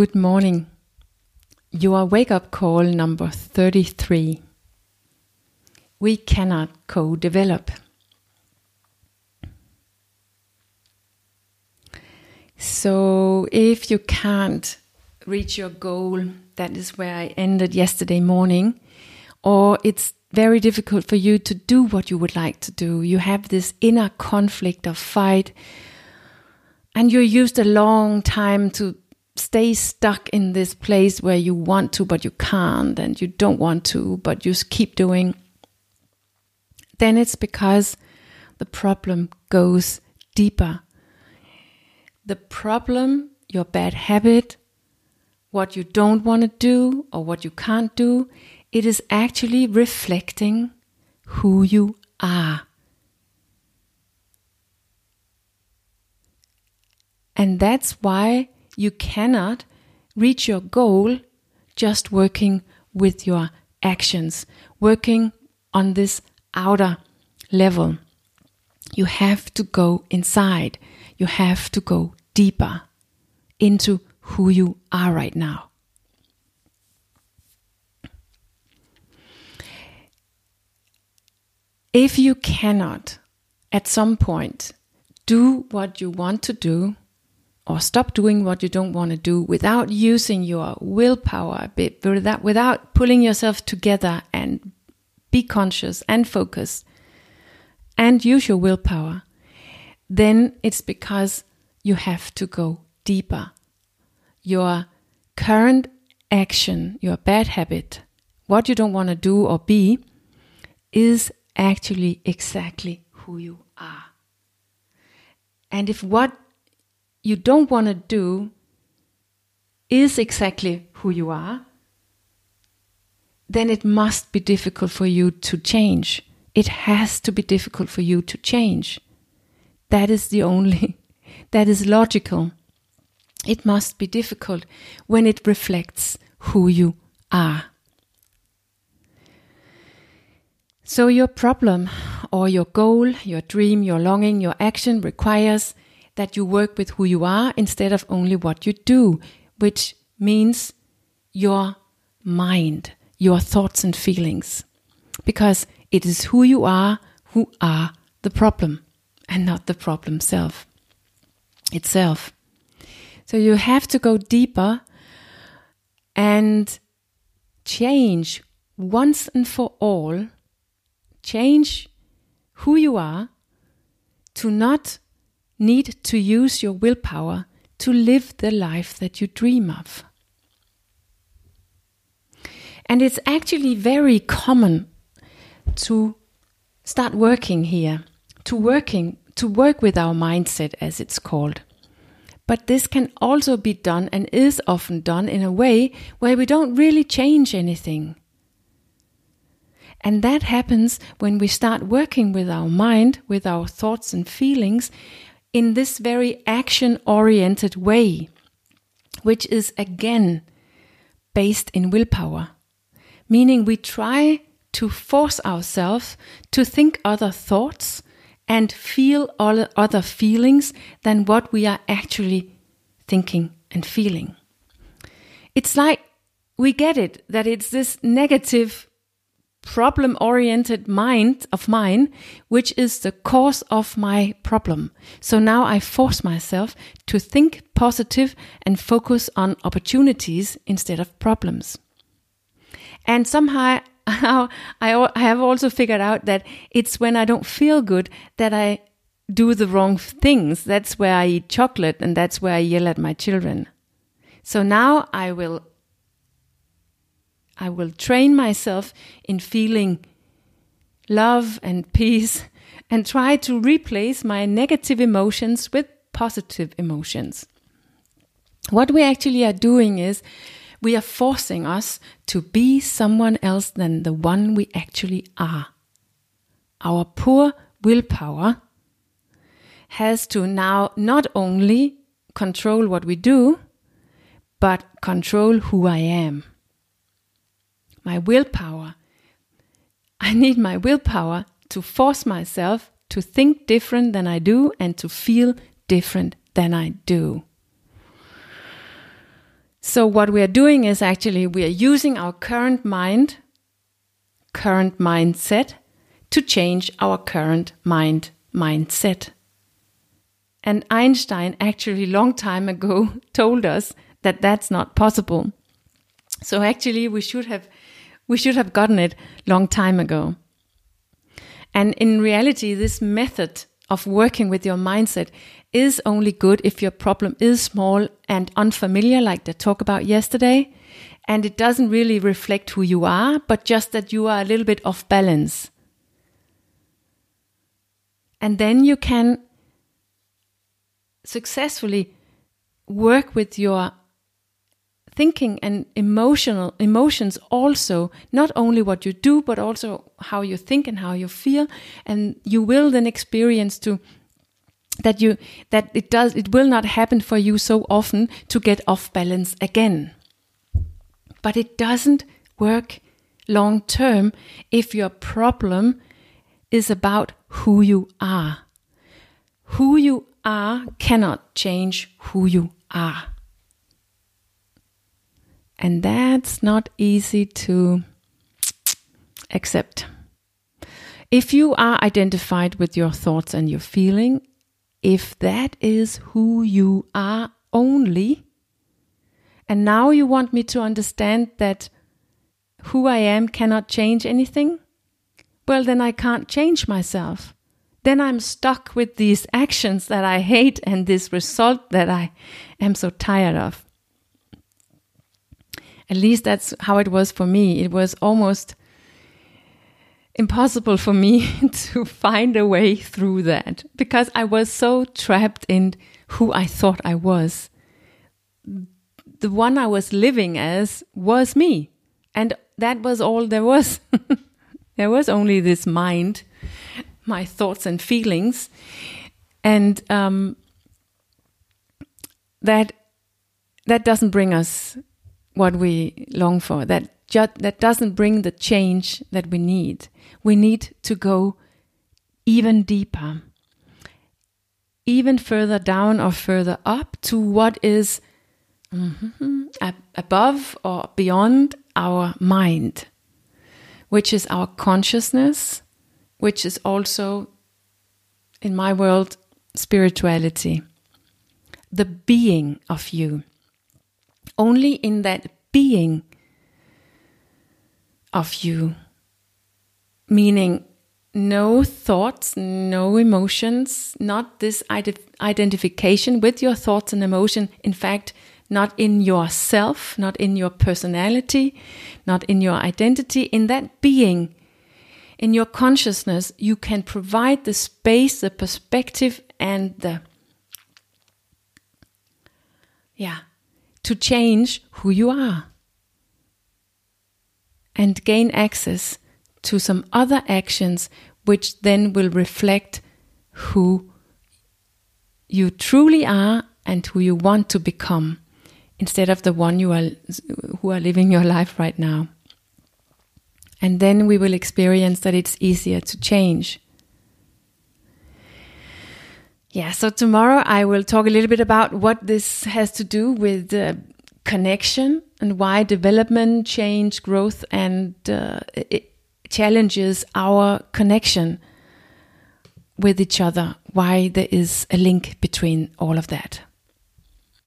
Good morning. Your wake up call number 33. We cannot co develop. So, if you can't reach your goal, that is where I ended yesterday morning, or it's very difficult for you to do what you would like to do, you have this inner conflict of fight, and you're used a long time to stay stuck in this place where you want to, but you can't, and you don't want to, but you keep doing, then it's because the problem goes deeper. The problem, your bad habit, what you don't want to do or what you can't do, it is actually reflecting who you are. And that's why you cannot reach your goal just working with your actions, working on this outer level. You have to go inside. You have to go deeper into who you are right now. If you cannot at some point do what you want to do or stop doing what you don't want to do without using your willpower without, without pulling yourself together and be conscious and focused and use your willpower, then it's because you have to go deeper. Your current action, your bad habit, what you don't want to do or be, is actually exactly who you are. And if what you don't want to do is exactly who you are, then it must be difficult for you to change. It has to be difficult for you to change. That is the only, that is logical. It must be difficult when it reflects who you are. So, your problem or your goal, your dream, your longing, your action requires that you work with who you are instead of only what you do, which means your mind, your thoughts and feelings. Because it is who you are who are the problem and not the problem self itself. So you have to go deeper and change once and for all change who you are to not need to use your willpower to live the life that you dream of. And it's actually very common to start working here, to working to work with our mindset as it's called. But this can also be done and is often done in a way where we don't really change anything. And that happens when we start working with our mind, with our thoughts and feelings in this very action oriented way, which is again based in willpower, meaning we try to force ourselves to think other thoughts and feel other feelings than what we are actually thinking and feeling. It's like we get it that it's this negative problem oriented mind of mine, which is the cause of my problem. So now I force myself to think positive and focus on opportunities instead of problems. And somehow I have also figured out that it's when I don't feel good that I do the wrong things. That's where I eat chocolate and that's where I yell at my children. So now I will I will train myself in feeling love and peace and try to replace my negative emotions with positive emotions. What we actually are doing is we are forcing us to be someone else than the one we actually are. Our poor willpower has to now not only control what we do, but control who I am my willpower. I need my willpower to force myself to think different than I do and to feel different than I do. So, what we are doing is actually we are using our current mind, current mindset, to change our current mind mindset. And Einstein actually long time ago told us that that's not possible. So actually we should have we should have gotten it long time ago. And in reality this method of working with your mindset is only good if your problem is small and unfamiliar like the talk about yesterday and it doesn't really reflect who you are but just that you are a little bit off balance. And then you can successfully work with your thinking and emotional emotions also not only what you do but also how you think and how you feel. And you will then experience to that you that it does it will not happen for you so often to get off balance again. But it doesn't work long term if your problem is about who you are. Who you are cannot change who you are. And that's not easy to accept. If you are identified with your thoughts and your feeling, if that is who you are only, and now you want me to understand that who I am cannot change anything, well, then I can't change myself then I'm stuck with these actions that I hate and this result that I am so tired of. At least that's how it was for me. It was almost impossible for me to find a way through that because I was so trapped in who I thought I was. The one I was living as was me. And that was all there was. there was only this mind my thoughts and feelings, and um, that that doesn't bring us what we long for. That that doesn't bring the change that we need. We need to go even deeper, even further down or further up to what is mm-hmm, ab- above or beyond our mind, which is our consciousness which is also, in my world, spirituality. The being of you. Only in that being of you, meaning no thoughts, no emotions, not this identification with your thoughts and emotion. In fact, not in yourself, not in your personality, not in your identity, in that being in your consciousness, you can provide the space, the perspective, and the yeah, to change who you are and gain access to some other actions which then will reflect who you truly are and who you want to become instead of the one you are who are living your life right now and then we will experience that it's easier to change. Yeah, so tomorrow I will talk a little bit about what this has to do with uh, connection and why development, change, growth, and uh, challenges our connection with each other, why there is a link between all of that.